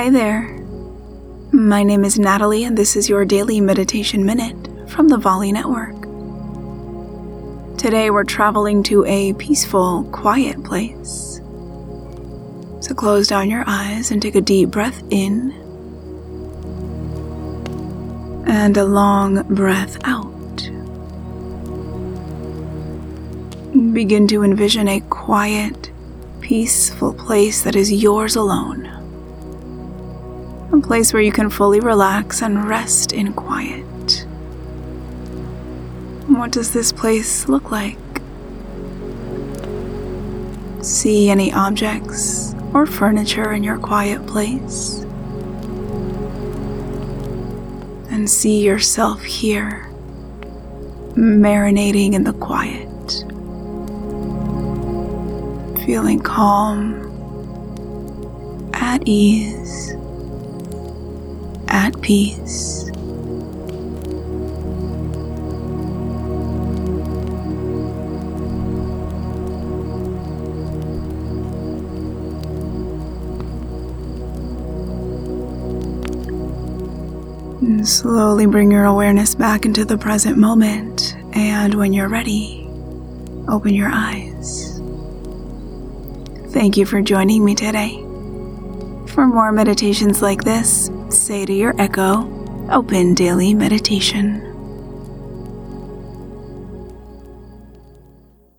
Hi there. My name is Natalie, and this is your daily meditation minute from the Volley Network. Today, we're traveling to a peaceful, quiet place. So, close down your eyes and take a deep breath in, and a long breath out. Begin to envision a quiet, peaceful place that is yours alone. A place where you can fully relax and rest in quiet. What does this place look like? See any objects or furniture in your quiet place? And see yourself here, marinating in the quiet feeling calm, at ease, at peace. And slowly bring your awareness back into the present moment, and when you're ready, open your eyes. Thank you for joining me today. For more meditations like this, say to your echo, Open Daily Meditation.